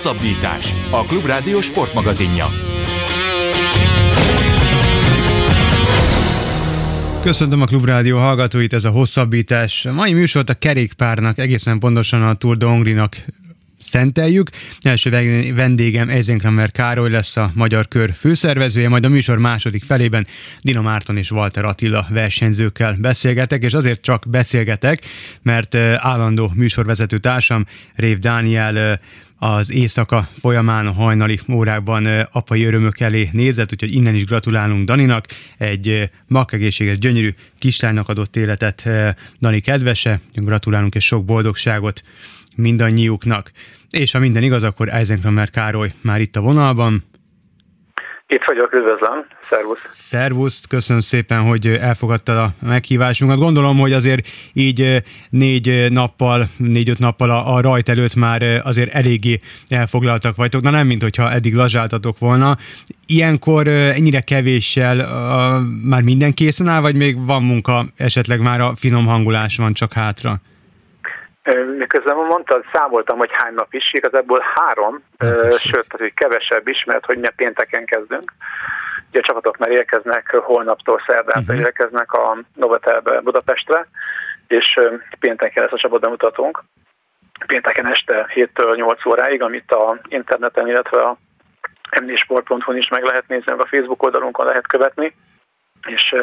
Hosszabbítás. A Klubrádió sportmagazinja. Köszöntöm a Klubrádió hallgatóit, ez a hosszabbítás. A mai műsort a kerékpárnak, egészen pontosan a Tour de Hongrinak szenteljük. Első vendégem Eisenkramer Károly lesz a Magyar Kör főszervezője, majd a műsor második felében Dina Márton és Walter Attila versenyzőkkel beszélgetek, és azért csak beszélgetek, mert állandó műsorvezető társam Rév Dániel az éjszaka folyamán a hajnali órákban apai örömök elé nézett, úgyhogy innen is gratulálunk Daninak. Egy makegészséges, gyönyörű kislánynak adott életet Dani kedvese. Gratulálunk és sok boldogságot mindannyiuknak. És ha minden igaz, akkor Eisenkramer Károly már itt a vonalban. Itt vagyok, üdvözlöm, szervusz. Szervusz, köszönöm szépen, hogy elfogadtad a meghívásunkat. Gondolom, hogy azért így négy nappal, négy-öt nappal a, a rajt előtt már azért eléggé elfoglaltak vagytok, na nem, mint hogyha eddig lazsáltatok volna. Ilyenkor ennyire kevéssel a, már minden készen áll, vagy még van munka, esetleg már a finom hangulás van csak hátra? Miközben mondtad, számoltam, hogy hány nap is, igazából három, uh, sőt, tehát, hogy kevesebb is, mert hogy mi pénteken kezdünk. Ugye a csapatok már érkeznek, holnaptól szerdán uh-huh. érkeznek a Novotelbe Budapestre, és pénteken lesz a csapat bemutatónk. Pénteken este 7-től 8 óráig, amit a interneten, illetve a mdsport.hu-n is meg lehet nézni, meg a Facebook oldalunkon lehet követni és,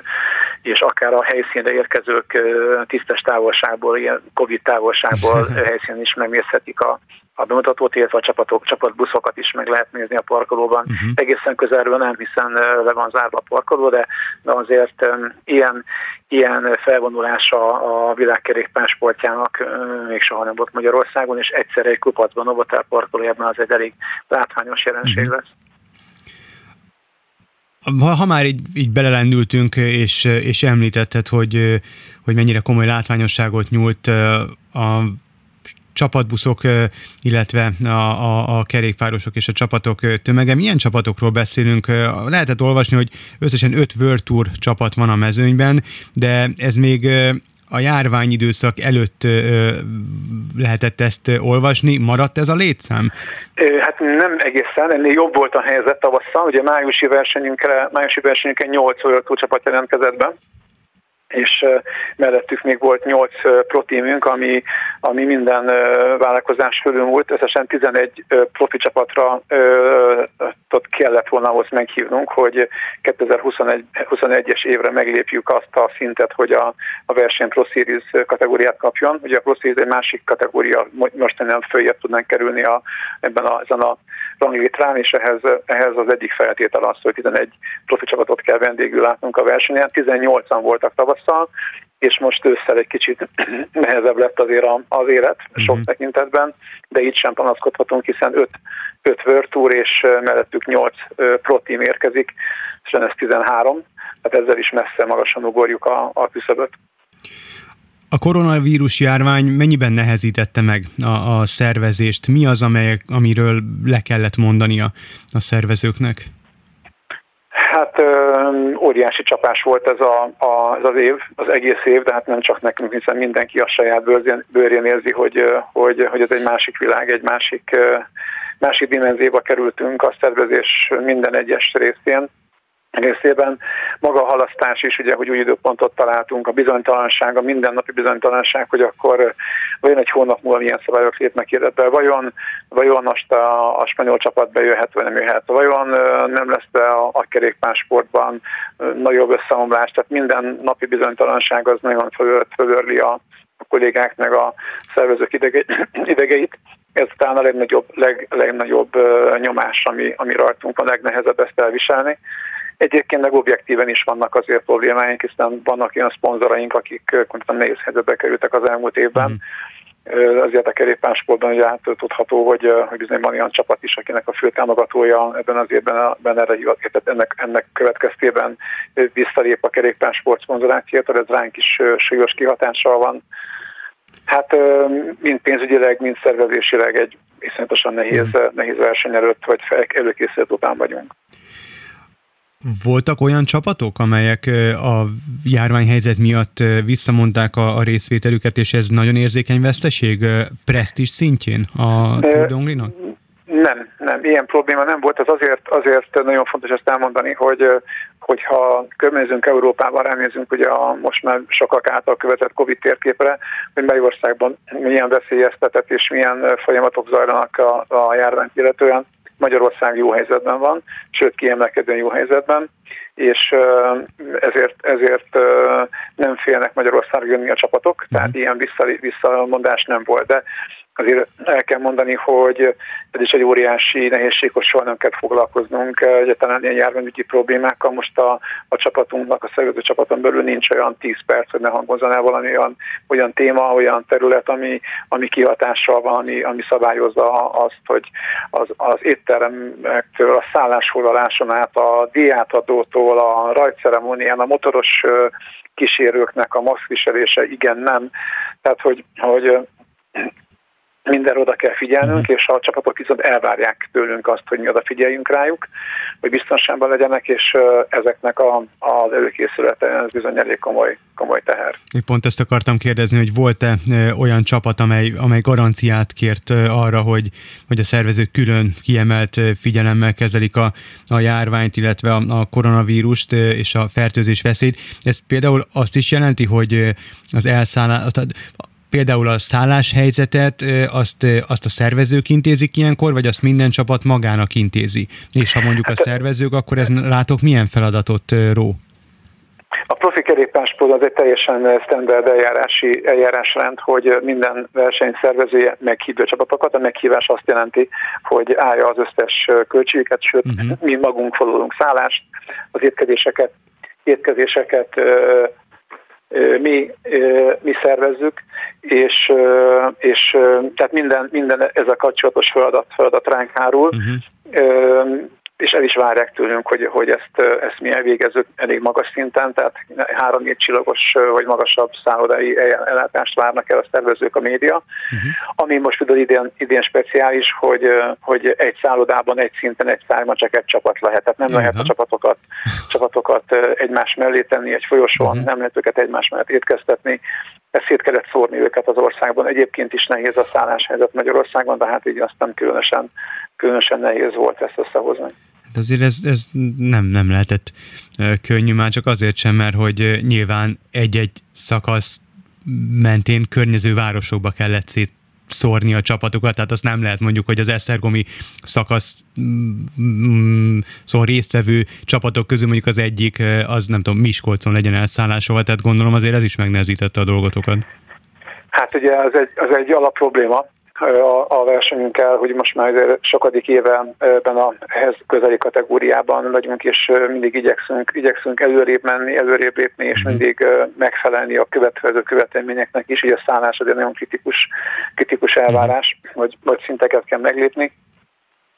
és akár a helyszínre érkezők tisztes távolságból, ilyen Covid távolságból helyszínen is megnézhetik a, a bemutatót, illetve a csapatok, csapatbuszokat is meg lehet nézni a parkolóban. Uh-huh. Egészen közelről nem, hiszen le van zárva a parkoló, de, de azért um, ilyen, ilyen felvonulása a világkerékpársportjának um, még soha nem volt Magyarországon, és egyszerre egy kupacban, Novotel parkolójában az egy elég látványos jelenség uh-huh. lesz ha, ha már így, így belelendültünk, és, és említetted, hogy, hogy mennyire komoly látványosságot nyújt a csapatbuszok, illetve a, a, a kerékpárosok és a csapatok tömege. Milyen csapatokról beszélünk? Lehetett olvasni, hogy összesen öt World Tour csapat van a mezőnyben, de ez még a járványidőszak előtt ö, lehetett ezt olvasni. Maradt ez a létszám? Hát nem egészen, ennél jobb volt a helyzet tavasszal. Ugye májusi versenyünkre, májusi versenyünkre 8 olyan csapat jelentkezett be és mellettük még volt 8 protímünk, ami, ami minden vállalkozás fölül múlt. Összesen 11 profi csapatra kellett volna ahhoz meghívnunk, hogy 2021-es évre meglépjük azt a szintet, hogy a, a verseny Pro Series kategóriát kapjon. Ugye a Pro Series egy másik kategória, most nem följebb tudnánk kerülni a, ebben a, ezen a ranglétrán, és ehhez, ehhez az egyik feltétel az, hogy 11 profi csapatot kell vendégül látnunk a versenyen. 18-an voltak tavasszal, és most ősszel egy kicsit nehezebb lett azért az élet sok uh-huh. tekintetben, de itt sem panaszkodhatunk, hiszen 5, 5 World Tour és mellettük 8 Pro Team érkezik, és ez 13, tehát ezzel is messze magasan ugorjuk a, a küszöböt. A koronavírus járvány mennyiben nehezítette meg a, a szervezést? Mi az, amely, amiről le kellett mondani a, szervezőknek? Hát ö, óriási csapás volt ez, a, a, ez az év, az egész év, de hát nem csak nekünk, hiszen mindenki a saját bőrjén, bőrjén érzi, hogy, hogy, hogy ez egy másik világ, egy másik, másik dimenzióba kerültünk a szervezés minden egyes részén részében. Maga a halasztás is, ugye, hogy új időpontot találtunk, a bizonytalanság, a mindennapi bizonytalanság, hogy akkor vajon egy hónap múlva milyen szabályok lépnek életbe, vajon, vajon most a, a spanyol csapat bejöhet, vagy nem jöhet, vajon nem lesz be a, a kerékpársportban nagyobb összeomlás, tehát minden napi bizonytalanság az nagyon fölörli a, a kollégák meg a szervezők idegeit. Ez talán a legnagyobb, leg, legnagyobb nyomás, ami, ami rajtunk a legnehezebb ezt elviselni. Egyébként meg objektíven is vannak azért problémáink, hiszen vannak olyan szponzoraink, akik konkrétan nehéz helyzetbe kerültek az elmúlt évben. Mm. Azért a kerékpársportban ugye hát tudható, hogy, hogy bizony van olyan csapat is, akinek a fő támogatója ebben az évben benne erre hivatkozott, ennek, ennek következtében visszalép a kerékpársport szponzorációtól, ez ránk is súlyos kihatással van. Hát mind pénzügyileg, mind szervezésileg egy iszonyatosan nehéz, mm. nehéz verseny előtt, vagy előkészített után vagyunk. Voltak olyan csapatok, amelyek a járványhelyzet miatt visszamondták a, a részvételüket, és ez nagyon érzékeny veszteség presztis szintjén a Tour Nem, nem, ilyen probléma nem volt. Ez azért, azért nagyon fontos ezt elmondani, hogy hogyha körülnézünk Európában, ránézünk ugye a most már sokak által követett Covid térképre, hogy mely országban milyen veszélyeztetett és milyen folyamatok zajlanak a, a járványt illetően. Magyarország jó helyzetben van, sőt kiemelkedően jó helyzetben, és ezért, ezért nem félnek Magyarországra jönni a csapatok, tehát mhm. ilyen visszamondás nem volt. De azért el kell mondani, hogy ez is egy óriási nehézség, hogy soha nem kell foglalkoznunk egyáltalán ilyen járványügyi problémákkal. Most a, a csapatunknak, a szervező csapaton belül nincs olyan 10 perc, hogy ne hangozzon el valami olyan, olyan téma, olyan terület, ami, ami kihatással van, ami, ami szabályozza azt, hogy az, az étteremektől, a szállásfoglaláson át, a diátadótól, a rajtceremónián, a motoros kísérőknek a maszkviselése igen, nem. Tehát, hogy, hogy mindenre oda kell figyelnünk, uh-huh. és a csapatok viszont elvárják tőlünk azt, hogy mi odafigyeljünk rájuk, hogy biztonságban legyenek, és ezeknek a, az előkészülete ez bizony elég komoly, komoly teher. Én pont ezt akartam kérdezni, hogy volt-e olyan csapat, amely, amely garanciát kért arra, hogy, hogy a szervezők külön kiemelt figyelemmel kezelik a, a járványt, illetve a, a koronavírust és a fertőzés veszélyt. Ez például azt is jelenti, hogy az elszállás, például a szálláshelyzetet, azt, azt a szervezők intézik ilyenkor, vagy azt minden csapat magának intézi? És ha mondjuk a hát, szervezők, akkor ez látok milyen feladatot ró? A profi kerékpársport az egy teljesen standard eljárási eljárásrend, hogy minden versenyszervezője meghívja a csapatokat. A meghívás azt jelenti, hogy állja az összes költségeket, sőt, uh-huh. mi magunk foglalunk szállást, az étkezéseket, étkezéseket mi, mi szervezzük, és, és tehát minden, minden ezzel kapcsolatos feladat, feladat ránk hárul. Uh-huh és el is várják tőlünk, hogy, hogy ezt, ezt mi elvégezzük elég magas szinten, tehát három-négy csillagos vagy magasabb szállodai ellátást várnak el a szervezők a média. Uh-huh. Ami most például idén, idén speciális, hogy, hogy egy szállodában, egy szinten, egy szájban csak egy csapat lehet. Tehát nem uh-huh. lehet a csapatokat, csapatokat egymás mellé tenni egy folyosón, uh-huh. nem lehet őket egymás mellett étkeztetni. Ezt szét kellett szórni őket az országban. Egyébként is nehéz a szálláshelyzet Magyarországon, de hát így aztán különösen, különösen nehéz volt ezt összehozni. Hát azért ez, ez nem, nem lehetett könnyű, már csak azért sem, mert hogy nyilván egy-egy szakasz mentén környező városokba kellett szét szórni a csapatokat, tehát azt nem lehet mondjuk, hogy az Esztergomi szakasz mm, szóval résztvevő csapatok közül mondjuk az egyik, az nem tudom, Miskolcon legyen elszállásolva, tehát gondolom azért ez is megnehezítette a dolgotokat. Hát ugye ez egy, ez egy alap probléma, a, a versenyünkkel, hogy most már sokadik éve ebben a ehhez közeli kategóriában vagyunk, és mindig igyekszünk, igyekszünk előrébb menni, előrébb lépni, és mhm. mindig megfelelni a következő követelményeknek is. Ugye a szállás azért nagyon kritikus, kritikus elvárás, vagy, vagy szinteket kell meglépni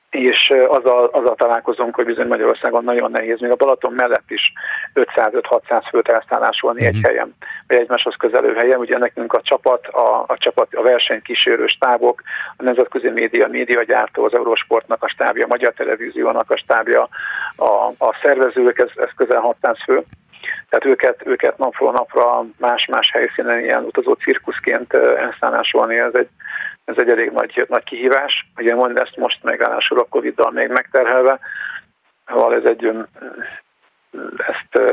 és azzal, azzal találkozunk, hogy bizony Magyarországon nagyon nehéz, még a Balaton mellett is 500-600 főt elszállásolni uh-huh. egy mhm. helyen, vagy egymáshoz közelő helyen. Ugye nekünk a csapat, a, a csapat, a versenykísérő stábok, a nemzetközi média, médiagyártó, az Eurosportnak a stábja, a Magyar Televíziónak a stábja, a, a szervezők, ez, ez közel 600 fő. Tehát őket, őket napról napra más-más helyszínen ilyen utazó cirkuszként elszállásolni, ez egy, ez egy elég nagy, nagy kihívás. Ugye mond ezt most megállásról a Covid-dal még megterhelve, szóval ez egy ezt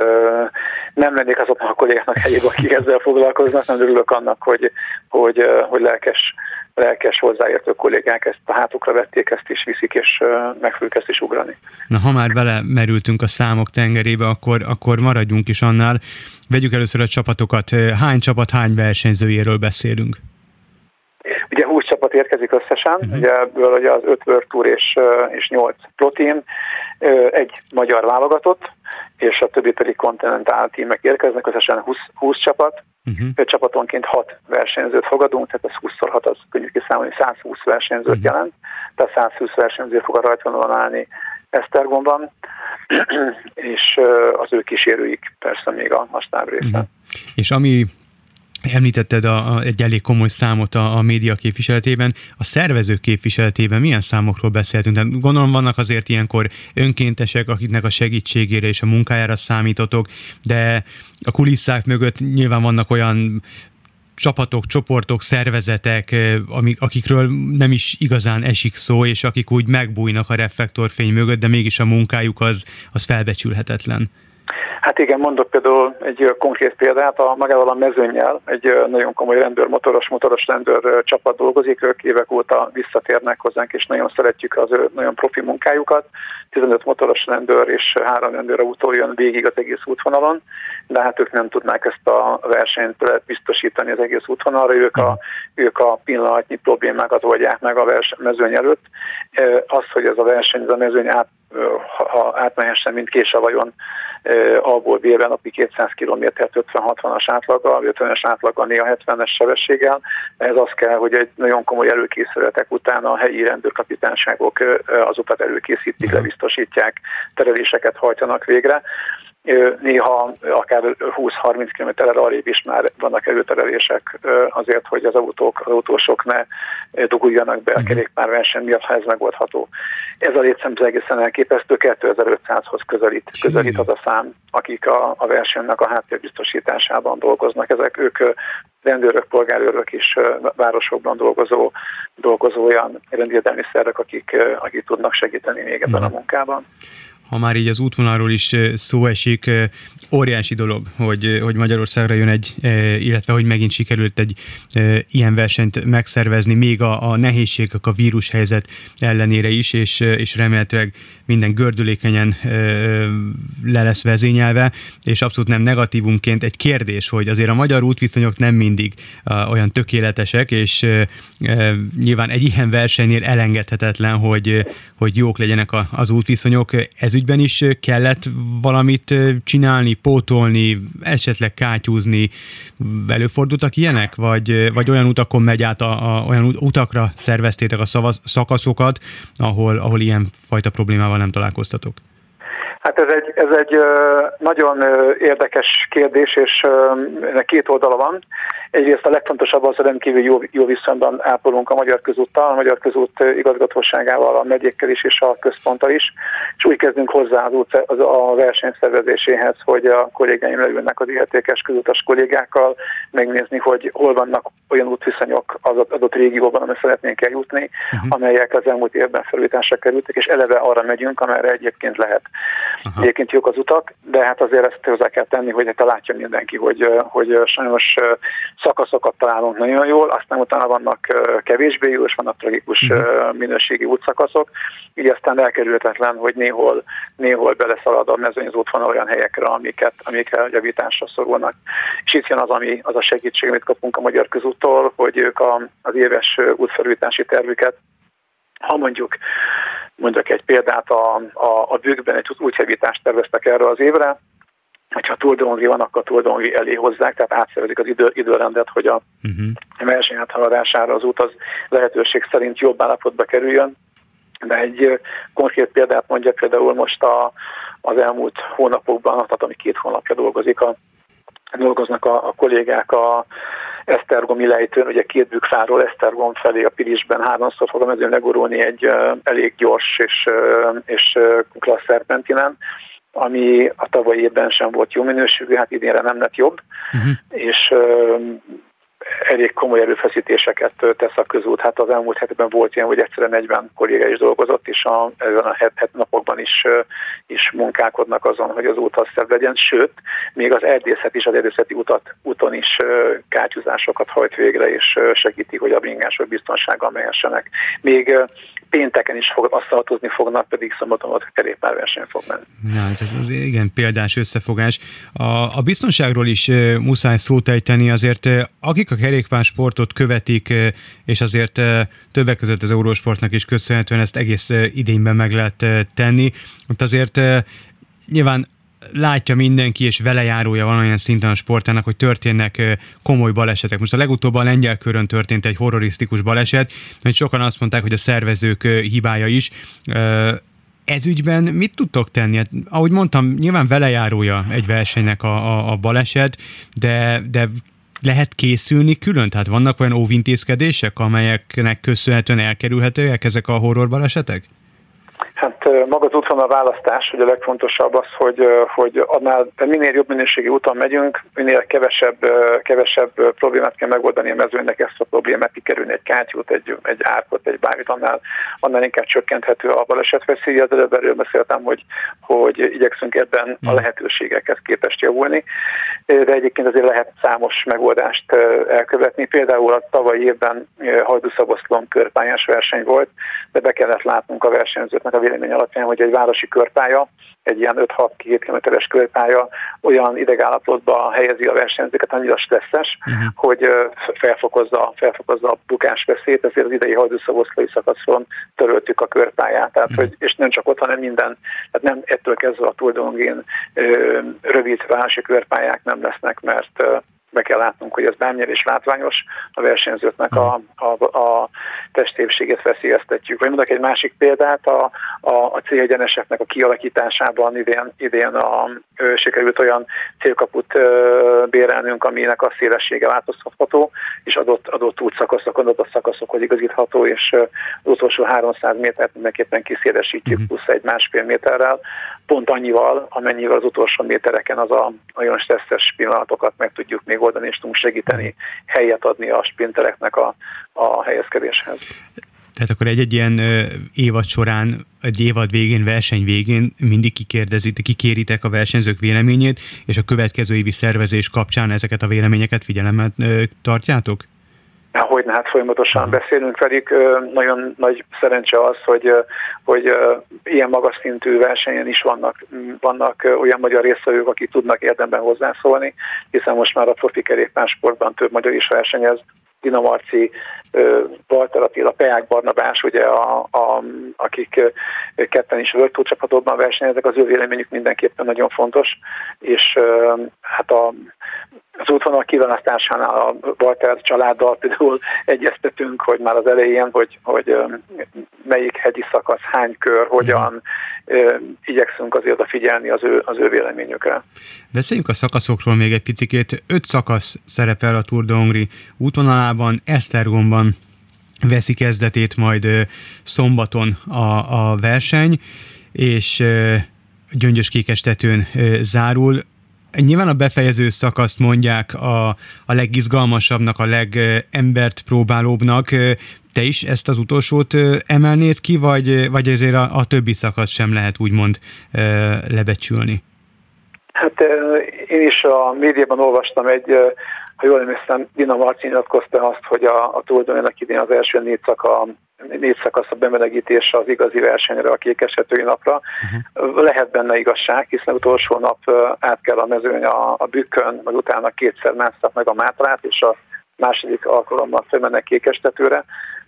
nem lennék azoknak a kollégáknak helyébe, akik ezzel foglalkoznak, nem örülök annak, hogy, hogy, hogy lelkes, lelkes hozzáértő kollégák ezt a hátukra vették, ezt is viszik, és meg fogjuk ezt is ugrani. Na, ha már belemerültünk a számok tengerébe, akkor, akkor maradjunk is annál. Vegyük először a csapatokat. Hány csapat, hány versenyzőjéről beszélünk? Ugye 20 csapat érkezik összesen, uh-huh. ugye ebből ugye az 5 World Tour és, és 8 protein, egy magyar válogatott, és a többi pedig kontinentál tímek érkeznek, összesen 20, 20 csapat, uh-huh. Öt csapatonként 6 versenyzőt fogadunk, tehát ez 20 6 az könnyű kiszámolni, 120 versenyzőt uh-huh. jelent, tehát 120 versenyző fog a rajtvonalon állni Esztergomban, és az ő kísérőik persze még a, a stáb része. Uh-huh. És ami Említetted a, a, egy elég komoly számot a, a média képviseletében. A szervezők képviseletében milyen számokról beszéltünk? Tehát gondolom vannak azért ilyenkor önkéntesek, akiknek a segítségére és a munkájára számítotok, de a kulisszák mögött nyilván vannak olyan csapatok, csoportok, szervezetek, amik, akikről nem is igazán esik szó, és akik úgy megbújnak a reflektorfény mögött, de mégis a munkájuk az, az felbecsülhetetlen. Hát igen, mondok például egy konkrét példát, a magával a mezőnyel egy nagyon komoly rendőr, motoros, motoros rendőr csapat dolgozik, ők évek óta visszatérnek hozzánk, és nagyon szeretjük az ő nagyon profi munkájukat. 15 motoros rendőr és három rendőr autó jön végig az egész útvonalon, de hát ők nem tudnák ezt a versenyt biztosítani az egész útvonalra, ők a, ők a pillanatnyi problémákat oldják meg a verseny, mezőny előtt. Az, hogy ez a verseny, ez a mezőny át, ha átmehessen, mint késavajon A-ból B-ben napi 200 km 50-60-as átlaggal, 50-es átlaggal, néha 70-es sebességgel. Ez az kell, hogy egy nagyon komoly előkészületek után a helyi rendőrkapitányságok az utat előkészítik, lebiztosítják, tereléseket hajtanak végre néha akár 20-30 km-re arrébb is már vannak előterelések azért, hogy az autók, az autósok ne duguljanak be a mhm. kerékpárverseny miatt, ha ez megoldható. Ez a létszám egészen elképesztő, 2500-hoz közelít, közelít az a szám, akik a, a versenynek a háttérbiztosításában dolgoznak. Ezek ők rendőrök, polgárőrök is városokban dolgozó, dolgozó olyan rendvédelmi szervek, akik, akik tudnak segíteni még ebben a mhm. munkában ha már így az útvonalról is szó esik, óriási dolog, hogy, hogy Magyarországra jön egy, illetve hogy megint sikerült egy ilyen versenyt megszervezni, még a, a nehézségek, a vírushelyzet ellenére is, és, és remélhetőleg minden gördülékenyen le lesz vezényelve, és abszolút nem negatívumként egy kérdés, hogy azért a magyar útviszonyok nem mindig olyan tökéletesek, és nyilván egy ilyen versenynél elengedhetetlen, hogy, hogy jók legyenek az útviszonyok. Ez ügyben is kellett valamit csinálni, pótolni, esetleg kátyúzni. Előfordultak ilyenek? Vagy, vagy olyan utakon megy át, a, a, olyan utakra szerveztétek a szava, szakaszokat, ahol, ahol ilyen fajta problémával nem találkoztatok? Hát ez egy, ez egy nagyon érdekes kérdés, és ennek két oldala van. Egyrészt a legfontosabb az, hogy rendkívül jó, jó viszonyban ápolunk a Magyar Közúttal, a Magyar Közút igazgatóságával, a megyékkel is és a központtal is, és úgy kezdünk hozzá az, út, az a verseny szervezéséhez, hogy a kollégáim leülnek az illetékes közútas kollégákkal, megnézni, hogy hol vannak olyan útviszonyok az adott régióban, amely szeretnénk eljutni, uh-huh. amelyek az elmúlt évben felújításra kerültek, és eleve arra megyünk, amerre egyébként lehet. Uh-huh. Egyébként jók az utak, de hát azért ezt hozzá kell tenni, hogy hát látja mindenki, hogy, hogy sajnos szakaszokat találunk nagyon jól, aztán utána vannak kevésbé jó, és vannak tragikus uh-huh. minőségi útszakaszok, így aztán elkerülhetetlen, hogy néhol, néhol beleszalad a mezőny az útvonal olyan helyekre, amiket, amikre javításra szorulnak. És itt jön az, ami, az a segítség, amit kapunk a Magyar Közúttól, hogy ők a, az éves útfelújítási tervüket ha mondjuk mondjuk egy példát, a, a, a bőkben egy útjavítást terveztek erre az évre, hogyha Tour van, akkor Tour elé hozzák, tehát átszervezik az idő, időrendet, hogy a uh-huh. verseny áthaladására az út az lehetőség szerint jobb állapotba kerüljön. De egy konkrét példát mondja például most a, az elmúlt hónapokban, tehát ami két hónapja dolgozik, a, dolgoznak a, a kollégák a Esztergomi lejtőn, ugye két bükfáról Esztergom felé a Pirisben háromszor fog a mezőn legurulni egy elég gyors és, és klassz szerpentinen, ami a tavalyi évben sem volt jó minőségű, hát idénre nem lett jobb, uh-huh. és elég komoly erőfeszítéseket tesz a közút. Hát az elmúlt hetekben volt ilyen, hogy egyszerűen 40 kolléga is dolgozott, és a, ezen a het, het napokban is, is munkálkodnak azon, hogy az út az szebb legyen. Sőt, még az erdészet is az erdészeti utat, úton is kátyúzásokat hajt végre, és segíti, hogy a bringások biztonsággal mehessenek. Még pénteken is fog, asztaltozni fognak, pedig szombaton ott kerékpárverseny fog menni. Ja, hát ez az igen példás összefogás. A, a biztonságról is muszáj szót ejteni, azért akik a kerékpársportot követik, e, és azért többek között az Eurósportnak is köszönhetően ezt egész idényben meg lehet tenni, ott azért nyilván látja mindenki, és vele járója valamilyen szinten a sportának, hogy történnek komoly balesetek. Most a legutóbb a lengyel körön történt egy horrorisztikus baleset, mert sokan azt mondták, hogy a szervezők hibája is. Ez ügyben mit tudtok tenni? Hát, ahogy mondtam, nyilván velejárója egy versenynek a, a, a baleset, de, de lehet készülni külön? Tehát vannak olyan óvintézkedések, amelyeknek köszönhetően elkerülhetőek ezek a horror balesetek? Hát maga az útvonal választás, hogy a legfontosabb az, hogy, hogy annál minél jobb minőségi úton megyünk, minél kevesebb, kevesebb problémát kell megoldani a mezőnek, ezt a problémát kikerülni egy kátyút, egy, egy árkot, egy bármit, annál, annál inkább csökkenthető a balesetveszély. Az előbb erről beszéltem, hogy, hogy igyekszünk ebben a hmm. lehetőségekhez képest javulni, de egyébként azért lehet számos megoldást elkövetni. Például a tavalyi évben Hajdúszaboszlom körpályás verseny volt, de be kellett látnunk a versenyzőknek a vélemény alapján, hogy egy városi körpálya, egy ilyen 5-6-2 kilométeres körpálya olyan idegállapotba helyezi a versenyzőket, annyira stresszes, uh-huh. hogy felfokozza, felfokozza a bukás veszélyt, ezért az idei hajdúszavoszlai szakaszon töröltük a körpályát. Tehát, uh-huh. hogy, és nem csak ott, hanem minden, tehát nem ettől kezdve a Tour rövid városi körpályák nem lesznek, mert be kell látnunk, hogy ez bármilyen is látványos, a versenyzőknek a, a, a testépségét veszélyeztetjük. Vagy mondok egy másik példát, a, a, a célegyeneseknek a kialakításában idén, idén a, ö, sikerült olyan célkaput ö, bérelnünk, aminek a szélessége változtatható, és adott, adott útszakaszokon, adott szakaszokon igazítható, és az utolsó 300 métert mindenképpen kiszélesítjük uh-huh. plusz egy másfél méterrel, pont annyival, amennyivel az utolsó métereken az a nagyon stresszes pillanatokat meg tudjuk még oldani, és tudunk segíteni, helyet adni a sprintereknek a, a helyezkedéshez. Tehát akkor egy-egy ilyen évad során, egy évad végén, verseny végén mindig kikérdezitek, kikéritek a versenyzők véleményét, és a következő évi szervezés kapcsán ezeket a véleményeket figyelemmel tartjátok? Hogy hát folyamatosan beszélünk velük. Nagyon nagy szerencse az, hogy, hogy ilyen magas szintű versenyen is vannak, vannak olyan magyar résztvevők, akik tudnak érdemben hozzászólni, hiszen most már a profi kerékpársportban több magyar is versenyez. Dina Marci, Walter Attila, Peák Barnabás, ugye, a, a, akik ketten is World Tour csapatokban versenyeznek, az ő véleményük mindenképpen nagyon fontos, és hát a az útvonal kiválasztásánál a Walter családdal például egyeztetünk, hogy már az elején, hogy, hogy melyik hegyi szakasz, hány kör, hogyan igyekszünk azért odafigyelni az ő, az ő véleményükre. Beszéljünk a szakaszokról még egy picit. Öt szakasz szerepel a Tour de Hongri útvonalában, Esztergomban veszi kezdetét majd szombaton a, a verseny, és Gyöngyös Kékestetőn zárul. Nyilván a befejező szakaszt mondják a, a legizgalmasabbnak, a legembert próbálóbbnak. Te is ezt az utolsót emelnéd ki, vagy, vagy ezért a, a többi szakasz sem lehet úgymond lebecsülni? Hát én is a médiában olvastam egy, ha jól emlékszem, Dina Marci nyilatkozta azt, hogy a, a tulajdonának idén az első négy szaka négy szakasz a bemelegítése az igazi versenyre, a kékesetői napra. Uh-huh. Lehet benne igazság, hiszen utolsó nap át kell a mezőny a, a bükkön, majd utána kétszer másztak meg a mátrát, és a második alkalommal fölmennek kékestetőre.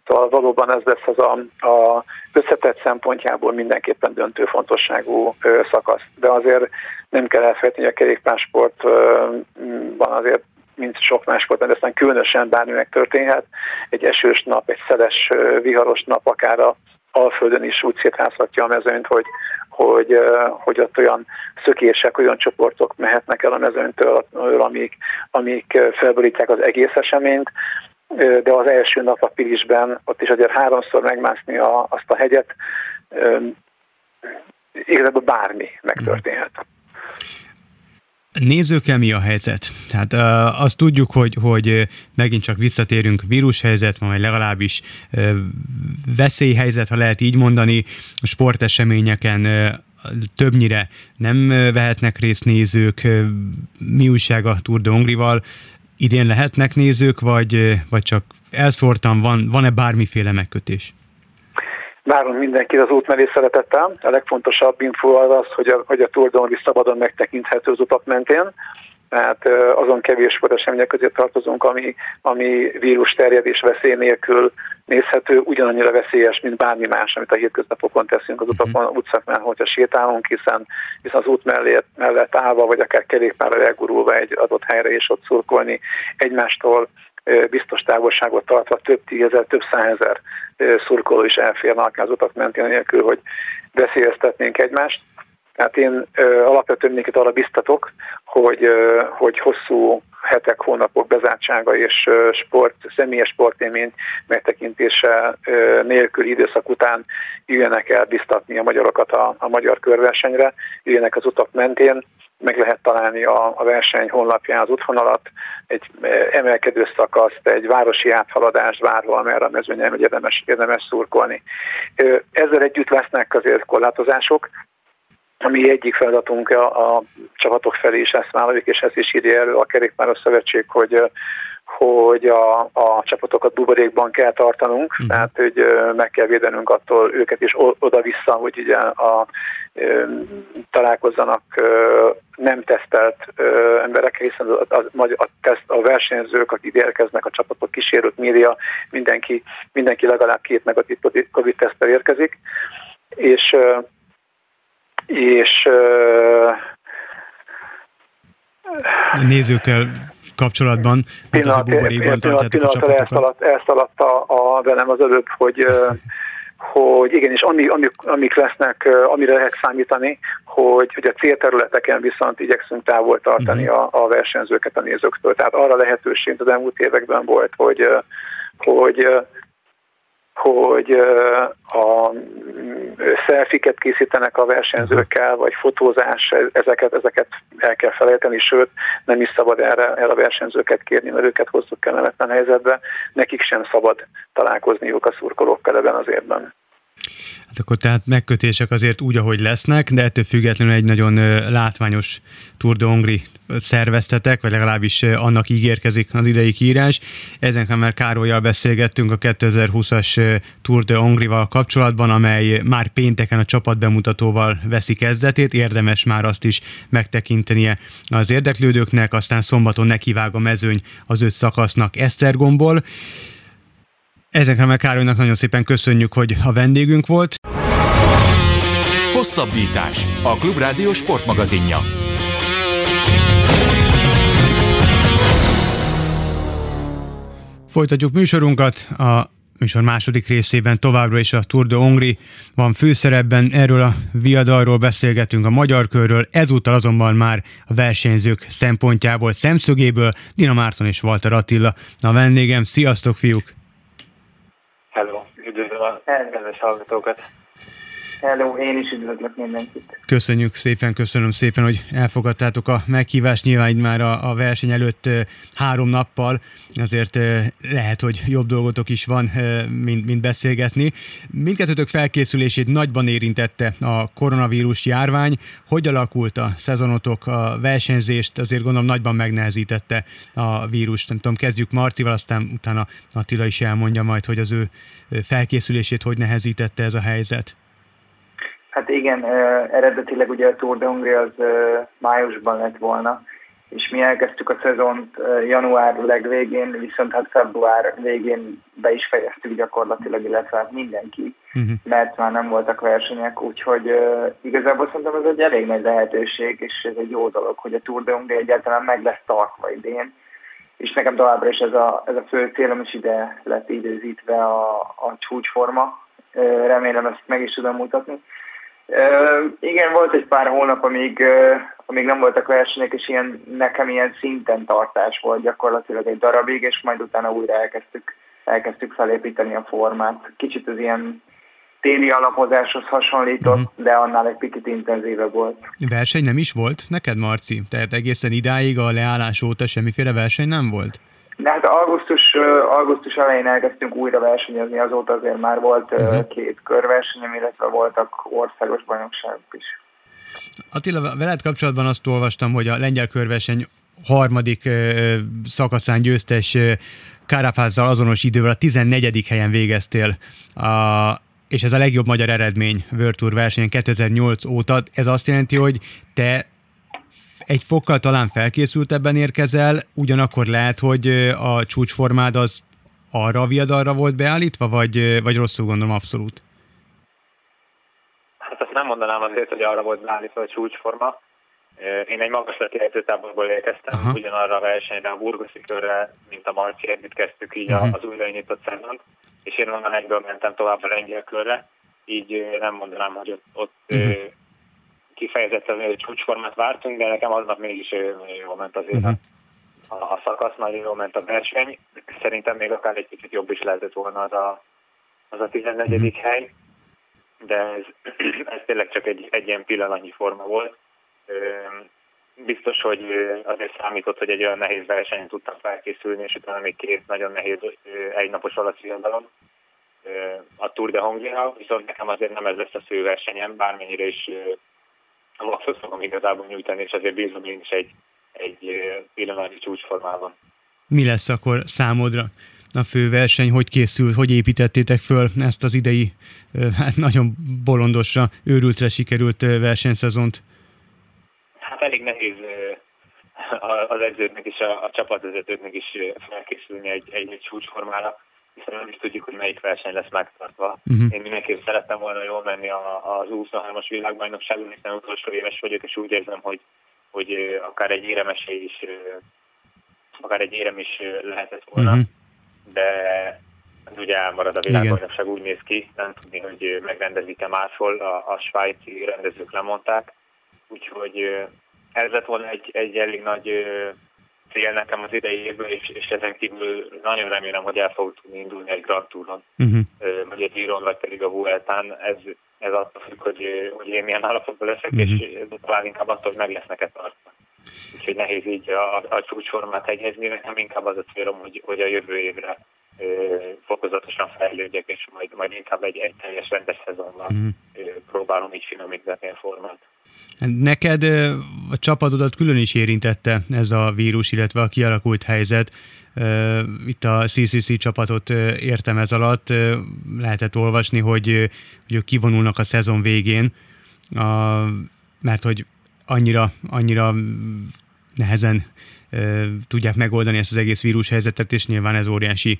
Szóval valóban ez lesz az a, a összetett szempontjából mindenképpen döntő fontosságú szakasz. De azért nem kell elfelejteni, hogy a kerékpársportban azért mint sok más sportban, de aztán különösen bármi megtörténhet. Egy esős nap, egy szeles, viharos nap akár a Alföldön is úgy szétházhatja a mezőnyt, hogy, hogy, hogy ott olyan szökések, olyan csoportok mehetnek el a mezőnytől, amik, amik felborítják az egész eseményt, de az első nap a Pilisben, ott is azért háromszor megmászni a, azt a hegyet, igazából bármi megtörténhet. Nézőkkel mi a helyzet? Tehát uh, azt tudjuk, hogy, hogy megint csak visszatérünk vírushelyzet, vagy legalábbis uh, veszélyhelyzet, ha lehet így mondani, sporteseményeken uh, többnyire nem vehetnek részt nézők. Mi újság a Tour de Hongrival? Idén lehetnek nézők, vagy, vagy csak elszórtan van, van-e bármiféle megkötés? Várunk mindenkit az út mellé szeretettel. A legfontosabb info az az, hogy a, hogy a Tour de szabadon megtekinthető az utak mentén tehát azon kevés sportesemények közé tartozunk, ami, ami vírus terjedés veszély nélkül nézhető, ugyanannyira veszélyes, mint bármi más, amit a hétköznapokon teszünk az utakon, uh-huh. utcaknál, hogyha sétálunk, hiszen, hiszen az út mellett, mellett állva, vagy akár kerékpárra elgurulva egy adott helyre és ott szurkolni egymástól biztos távolságot tartva több tízezer, több százezer szurkoló is elférne akár az utak mentén nélkül, hogy veszélyeztetnénk egymást. Tehát én ö, alapvetően mindenkit arra biztatok, hogy, ö, hogy hosszú hetek, hónapok bezártsága és sport, személyes sportélmény megtekintése nélkül időszak után jöjjenek el biztatni a magyarokat a, a magyar körversenyre, jöjjenek az utak mentén, meg lehet találni a, a verseny honlapján az útvonalat, egy emelkedő szakaszt, egy városi áthaladást bárhol, mert a mezőnyen hogy érdemes, érdemes szurkolni. Ezzel együtt lesznek azért korlátozások, ami egyik feladatunk a, a csapatok felé is ezt vállaljuk, és ezt is írja elő a Kerékpáros Szövetség, hogy hogy a, a csapatokat buborékban kell tartanunk, uh-huh. tehát hogy meg kell védenünk attól őket is oda-vissza, hogy ugye a, a, találkozzanak nem tesztelt emberek, hiszen a, a, a, teszt, a versenyzők, akik érkeznek, a csapatok kísérők, média, mindenki, mindenki legalább két negatív COVID-tesztel érkezik, és és nézőkkel kapcsolatban, pillanat, pillanat, pillanat, pillanat elszaladt, elszaladt a, a velem az előbb, hogy hogy igenis, ami, amik, amik lesznek, amire lehet számítani, hogy, hogy a célterületeken viszont igyekszünk távol tartani uh-huh. a, a versenyzőket a nézőktől. Tehát arra lehetőség az elmúlt években volt, hogy, hogy hogy a szelfiket készítenek a versenyzőkkel, vagy fotózás, ezeket, ezeket el kell felejteni, sőt, nem is szabad erre, erre a versenyzőket kérni, mert őket hozzuk kellemetlen helyzetbe, nekik sem szabad találkozniuk a szurkolókkal ebben az évben. Hát akkor tehát megkötések azért úgy, ahogy lesznek, de ettől függetlenül egy nagyon látványos Tour de Hongri szerveztetek, vagy legalábbis annak ígérkezik az idei írás. Ezen már Károlyjal beszélgettünk a 2020-as Tour de Hongrival kapcsolatban, amely már pénteken a csapatbemutatóval veszi kezdetét. Érdemes már azt is megtekintenie az érdeklődőknek, aztán szombaton nekivág a mezőny az öt szakasznak Esztergomból. Ezekre meg Károlynak nagyon szépen köszönjük, hogy a vendégünk volt. Hosszabbítás. A Klubrádió sportmagazinja. Folytatjuk műsorunkat. A műsor második részében továbbra is a Tour de Hongri van főszerepben. Erről a viadalról beszélgetünk a magyar körről, ezúttal azonban már a versenyzők szempontjából, szemszögéből Dina Márton és Walter Attila a vendégem. Sziasztok, fiúk! Hello, üdvözlöm a kedves hallgatókat! Hello, én is üdvözlök mindenkit. Köszönjük szépen, köszönöm szépen, hogy elfogadtátok a meghívást. Nyilván már a, a verseny előtt három nappal, azért lehet, hogy jobb dolgotok is van, mint, mint beszélgetni. Mindkettőtök felkészülését nagyban érintette a koronavírus járvány. Hogy alakult a szezonotok, a versenyzést azért gondolom nagyban megnehezítette a vírus. Nem tudom, kezdjük Marcival, aztán utána Attila is elmondja majd, hogy az ő felkészülését hogy nehezítette ez a helyzet. Hát igen, eredetileg ugye a Tour de Hongria az májusban lett volna, és mi elkezdtük a szezont január legvégén, viszont hát február végén be is fejeztük gyakorlatilag, illetve hát mindenki, uh-huh. mert már nem voltak versenyek, úgyhogy uh, igazából szerintem ez egy elég nagy lehetőség, és ez egy jó dolog, hogy a Tour de Hongria egyáltalán meg lesz tartva idén, és nekem továbbra is ez a, ez a fő célom, is ide lett időzítve a, a csúcsforma, remélem ezt meg is tudom mutatni. Igen, volt egy pár hónap, amíg, amíg nem voltak versenyek, és ilyen, nekem ilyen szinten tartás volt gyakorlatilag egy darabig, és majd utána újra elkezdtük, elkezdtük felépíteni a formát. Kicsit az ilyen téli alapozáshoz hasonlított, uh-huh. de annál egy picit intenzívebb volt. Verseny nem is volt neked, Marci? Tehát egészen idáig a leállás óta semmiféle verseny nem volt? De hát augusztus, augusztus elején elkezdtünk újra versenyezni, azóta azért már volt uh-huh. két körversenyem, illetve voltak országos bajnokságok is. Attila, veled kapcsolatban azt olvastam, hogy a lengyel körverseny harmadik szakaszán győztes Kárapázzal azonos idővel a 14. helyen végeztél. A, és ez a legjobb magyar eredmény World Tour versenyen 2008 óta. Ez azt jelenti, hogy te egy fokkal talán felkészültebben érkezel, ugyanakkor lehet, hogy a csúcsformád az arra a viadalra volt beállítva, vagy, vagy rosszul gondolom abszolút? Hát azt nem mondanám azért, hogy arra volt beállítva a csúcsforma. Én egy magaslati edzőtáborból érkeztem, Aha. ugyanarra a versenyre, a burgoszi körre, mint a Marci, együtt kezdtük így uh-huh. az újra nyitott szezont, és én onnan egyből mentem tovább a lengyel körre, így nem mondanám, hogy ott, ott uh-huh kifejezetten csúcsformát vártunk, de nekem aznap mégis jól ment azért. Uh-huh. a szakasz, nagyon jól ment a verseny. Szerintem még akár egy kicsit jobb is lehetett volna az a, az a 14. Mm-hmm. hely, de ez, ez tényleg csak egy, egy ilyen pillanatnyi forma volt. Biztos, hogy azért számított, hogy egy olyan nehéz versenyen tudtam felkészülni, és utána még két nagyon nehéz egynapos alacsonyadalom a Tour de Hongria, viszont nekem azért nem ez lesz a fő versenyem, bármennyire is a maxot fogom igazából nyújtani, és azért bízom én is egy, egy pillanatnyi csúcsformában. Mi lesz akkor számodra a főverseny? Hogy készült, hogy építettétek föl ezt az idei, hát nagyon bolondosra, őrültre sikerült versenyszezont? Hát elég nehéz az edzőknek és a, a csapatvezetőknek is felkészülni egy, egy, egy csúcsformára hiszen nem is tudjuk, hogy melyik verseny lesz megtartva. Uh-huh. Én mindenképp szerettem volna jól menni az 23-as világbajnokságon, hiszen utolsó éves vagyok, és úgy érzem, hogy, hogy akár egy éremesé is, akár egy érem is lehetett volna, uh-huh. de ugye elmarad a világbajnokság, úgy néz ki, nem tudni, hogy megrendezik-e máshol, a, a svájci rendezők lemondták, úgyhogy ez lett volna egy, egy elég nagy cél nekem az idei évben, és, és ezen kívül nagyon remélem, hogy el fog tudni indulni egy Grand Touron, uh-huh. vagy egy Iron, vagy pedig a Vueltán. Ez, ez attól függ, hogy, hogy én milyen állapotban leszek, uh-huh. és talán inkább attól, hogy meg lesznek-e tartva. Úgyhogy nehéz így a, a csúcsformát hegyezni, nekem inkább az a célom, hogy, hogy a jövő évre fokozatosan fejlődjek, és majd, majd inkább egy, egy teljes rendes szezonban uh-huh. Próbálom így finomítani a formát. Neked a csapatodat külön is érintette ez a vírus, illetve a kialakult helyzet. Itt a CCC csapatot értem ez alatt. Lehetett olvasni, hogy, hogy ők kivonulnak a szezon végén, mert hogy annyira, annyira nehezen tudják megoldani ezt az egész vírushelyzetet, és nyilván ez óriási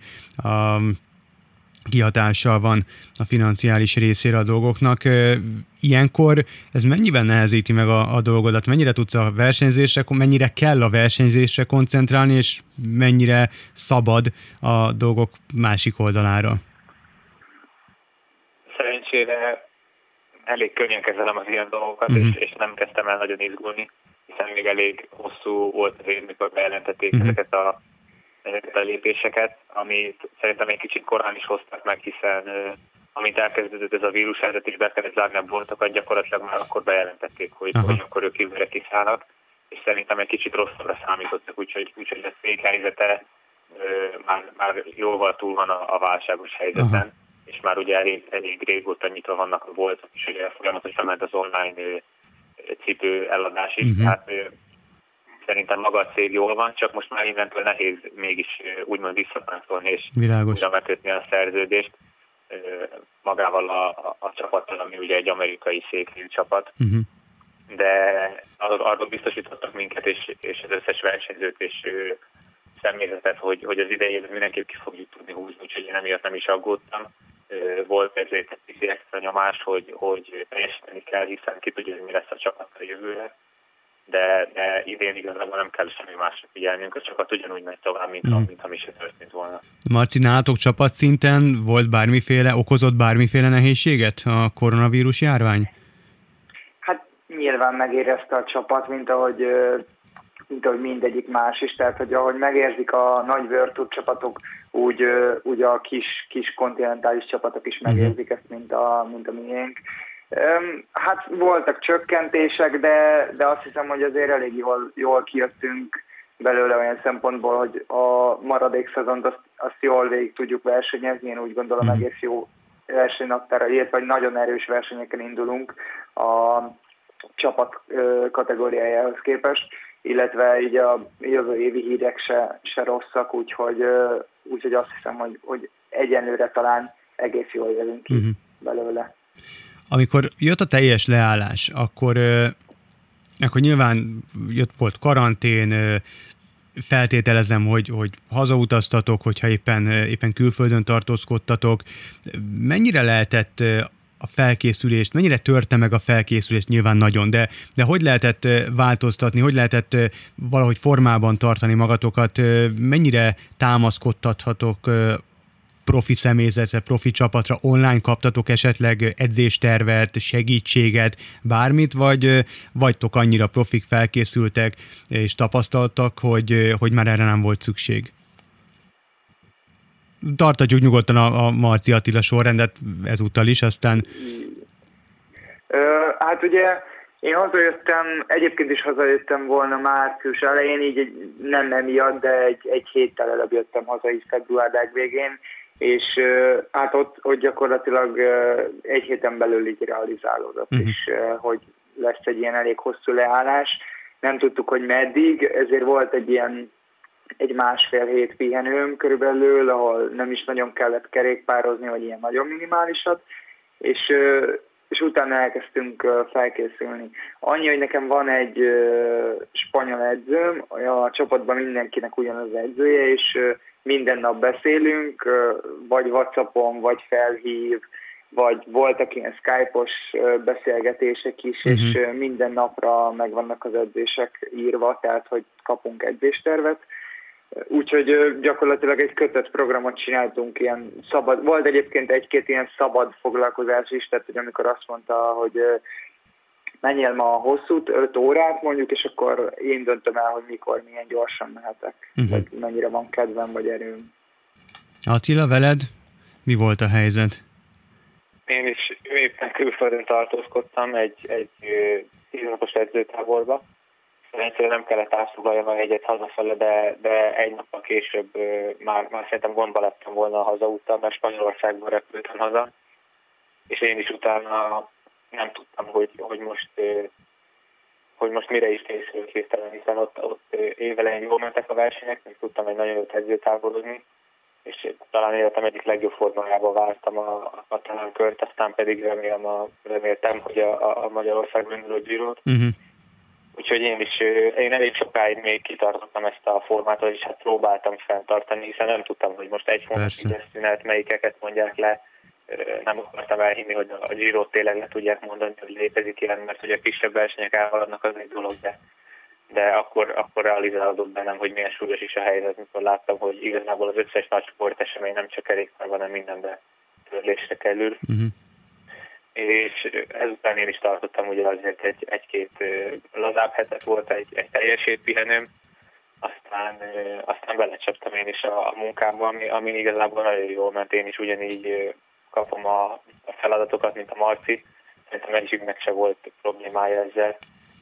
kihatással van a financiális részére a dolgoknak. Ilyenkor ez mennyiben nehezíti meg a, a dolgodat? Mennyire tudsz a versenyzésre, mennyire kell a versenyzésre koncentrálni, és mennyire szabad a dolgok másik oldalára? Szerencsére elég könnyen kezelem az ilyen dolgokat, uh-huh. és, és nem kezdtem el nagyon izgulni, hiszen még elég hosszú volt az év, mikor bejelentették uh-huh. ezeket a ezeket a lépéseket, amit szerintem egy kicsit korán is hoztak meg, hiszen amint elkezdődött ez a vírus helyzet, és be kellett zárni a boltokat, gyakorlatilag már akkor bejelentették, hogy, hogy akkor ők jövőre kiszállnak, és szerintem egy kicsit rosszabbra számítottak, úgyhogy, úgyhogy a cég helyzete már, már jóval túl van a, a válságos helyzetben, Aha. és már ugye elég, elég régóta nyitva vannak a boltok, és ugye folyamatosan ment az online cipő eladás is, uh-huh. tehát szerintem maga a cég jól van, csak most már innentől nehéz mégis úgymond visszapántolni és újra megkötni a szerződést magával a, a, a csapattal, ami ugye egy amerikai székhelyű csapat. Uh-huh. De arról biztosítottak minket, és, és az összes versenyzőt és személyzetet, hogy, hogy az idejében mindenképp ki fogjuk tudni húzni, úgyhogy én emiatt nem is aggódtam. Volt ezért egy extra nyomás, hogy, hogy teljesíteni kell, hiszen ki tudja, hogy mi lesz a csapat a jövőre de, de idén igazából nem kell semmi másra figyelnünk, a csapat ugyanúgy megy tovább, mint, hmm. mint ha mi se történt volna. Marci, nálatok csapatszinten volt bármiféle, okozott bármiféle nehézséget a koronavírus járvány? Hát nyilván megérezte a csapat, mint ahogy mint ahogy mindegyik más is, tehát hogy ahogy megérzik a nagy Virtus csapatok, úgy, úgy a kis, kis kontinentális csapatok is mhm. megérzik ezt, mint a, mint a miénk. Hát voltak csökkentések, de, de azt hiszem, hogy azért elég jól, jól kijöttünk belőle olyan szempontból, hogy a maradék szezont azt, azt jól végig tudjuk versenyezni. Én úgy gondolom mm. egész jó versenynaptára, illetve vagy nagyon erős versenyeken indulunk a csapat kategóriájához képest, illetve így a jövő évi hírek se, se rosszak, úgyhogy, úgyhogy azt hiszem, hogy, hogy egyenlőre talán egész jól jövünk ki mm-hmm. belőle. Amikor jött a teljes leállás, akkor, akkor nyilván jött volt karantén, feltételezem, hogy, hogy hazautaztatok, hogyha éppen, éppen külföldön tartózkodtatok. Mennyire lehetett a felkészülést, mennyire törte meg a felkészülést, nyilván nagyon, de, de hogy lehetett változtatni, hogy lehetett valahogy formában tartani magatokat, mennyire támaszkodtathatok profi személyzetre, profi csapatra online kaptatok esetleg edzéstervet, segítséget, bármit, vagy vagytok annyira profik felkészültek és tapasztaltak, hogy, hogy már erre nem volt szükség? Tartatjuk nyugodtan a, a Marci Attila sorrendet ezúttal is, aztán... Hát ugye én hazajöttem, egyébként is hazajöttem volna március elején, így nem emiatt, de egy, egy héttel előbb jöttem haza is február végén, és hát ott, ott gyakorlatilag egy héten belül így realizálódott, uh-huh. és hogy lesz egy ilyen elég hosszú leállás. Nem tudtuk, hogy meddig, ezért volt egy ilyen egy másfél hét pihenőm körülbelül, ahol nem is nagyon kellett kerékpározni, vagy ilyen nagyon minimálisat, és és utána elkezdtünk felkészülni. Annyi, hogy nekem van egy spanyol edzőm, a csapatban mindenkinek ugyanaz edzője, és minden nap beszélünk, vagy Whatsappon, vagy felhív, vagy voltak ilyen Skype-os beszélgetések is, uh-huh. és mhm. minden napra megvannak az edzések írva, tehát hogy kapunk edzéstervet, Úgyhogy gyakorlatilag egy kötött programot csináltunk, ilyen szabad, volt egyébként egy-két ilyen szabad foglalkozás is, tehát hogy amikor azt mondta, hogy menjél ma a hosszút, 5 órát mondjuk, és akkor én döntöm el, hogy mikor, milyen gyorsan mehetek, uh-huh. vagy mennyire van kedvem, vagy erőm. Attila, veled mi volt a helyzet? Én is éppen külföldön tartózkodtam egy, egy tíznapos edzőtáborba, Egyszerűen nem kellett átfoglaljam a egyet hazafele, de, de egy nappal később már, már szerintem gondba lettem volna a hazaúttal, mert Spanyolországban repültem haza, és én is utána nem tudtam, hogy, hogy most hogy most mire is készülök hirtelen, hiszen ott, ott évelején jól mentek a versenyek, és tudtam egy nagyon jót edzőtávolozni, és talán életem egyik legjobb formájában vártam a, a talán kört, aztán pedig remélem a, reméltem, hogy a, a, a Magyarország induló gyűrűt. Uh-huh. Úgyhogy én is, én elég sokáig még kitartottam ezt a formát, és hát próbáltam fenntartani, hiszen nem tudtam, hogy most egy hónapig szünet, melyikeket mondják le. Nem akartam elhinni, hogy a giro tényleg le tudják mondani, hogy létezik ilyen, mert hogy a kisebb versenyek elhaladnak, az egy dolog, de, de akkor, akkor realizálódott bennem, hogy milyen súlyos is a helyzet, mikor láttam, hogy igazából az összes nagy sportesemény nem csak kerékpárban, hanem mindenben törlésre kerül. Uh-huh és ezután én is tartottam ugye azért egy, egy-két lazább hetet volt, egy, egy teljes pihenőm, aztán, aztán belecsaptam én is a, a munkámba, ami, ami igazából nagyon jó, mert én is ugyanígy kapom a, a feladatokat, mint a Marci. Szerintem egyiknek se volt problémája ezzel.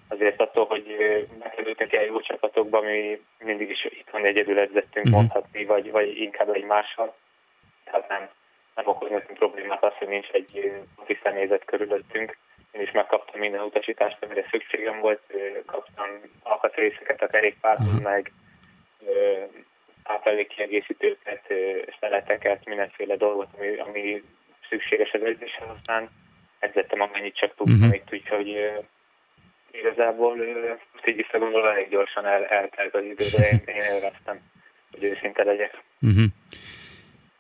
Azért attól, hogy bekerültünk ilyen jó csapatokba, mi mindig is itthon egyedül edzettünk uh-huh. mondhatni, vagy, vagy inkább egymással. Tehát nem, nem okoz nekünk problémát az, hogy nincs egy profi személyzet körülöttünk. Én is megkaptam minden utasítást, amire szükségem volt, kaptam alkatrészeket a kerékpárhoz, uh-huh. meg átelég kiegészítőket, szeleteket, mindenféle dolgot, ami, ami szükséges az edzéshez, aztán edzettem amennyit csak tudtam uh-huh. itt, úgyhogy igazából most így visszagondolva elég gyorsan el, eltelt az idő, de én, én élveztem, hogy őszinte legyek. Uh-huh.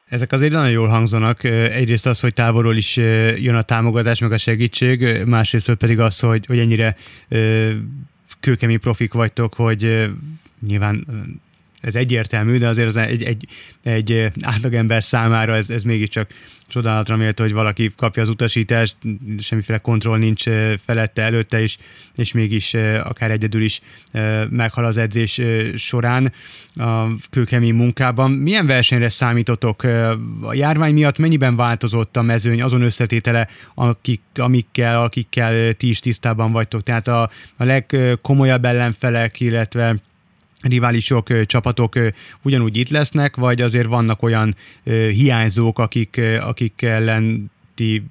Ezek azért nagyon jól hangzanak. Egyrészt az, hogy távolról is jön a támogatás, meg a segítség, másrészt pedig az, hogy, hogy ennyire kőkemény profik vagytok, hogy nyilván ez egyértelmű, de azért az egy, egy, egy átlagember számára ez, ez mégiscsak csodálatra méltó, hogy valaki kapja az utasítást, semmiféle kontroll nincs felette, előtte is, és mégis akár egyedül is meghal az edzés során a kőkemény munkában. Milyen versenyre számítotok? A járvány miatt mennyiben változott a mezőny, azon összetétele, akik, amikkel, akikkel ti is tisztában vagytok? Tehát a, a legkomolyabb ellenfelek, illetve riválisok, csapatok ugyanúgy itt lesznek, vagy azért vannak olyan hiányzók, akik, akik ellen ti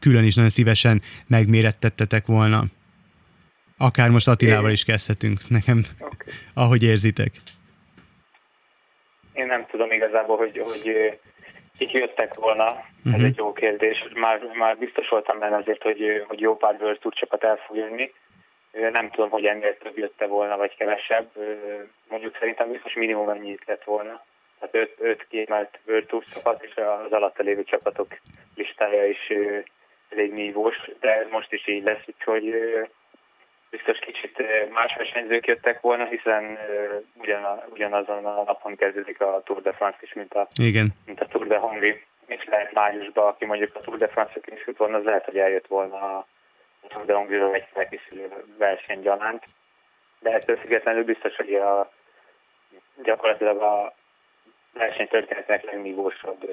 külön is nagyon szívesen megmérettettetek volna? Akár most Attilával is kezdhetünk, nekem, okay. ahogy érzitek. Én nem tudom igazából, hogy, hogy kik jöttek volna, ez uh-huh. egy jó kérdés. Már, már biztos voltam benne azért, hogy, hogy jó pár World Tour csapat el fog jönni. Nem tudom, hogy ennél több jötte volna, vagy kevesebb. Mondjuk szerintem biztos minimum ennyit lett volna. Tehát öt, öt kiemelt World Tour csapat, és az alatta lévő csapatok listája is elég nívós, de ez most is így lesz, úgyhogy biztos kicsit más versenyzők jöttek volna, hiszen ugyan, ugyanazon a napon kezdődik a Tour de France is, mint a, Igen. mint a Tour de Hongri. És lehet májusban, aki mondjuk a Tour de France-ra készült volna, az lehet, hogy eljött volna a De Hongri-ról egy felkészülő verseny gyanánt. De ettől függetlenül biztos, hogy a, gyakorlatilag a versenytörténetnek legnívósabb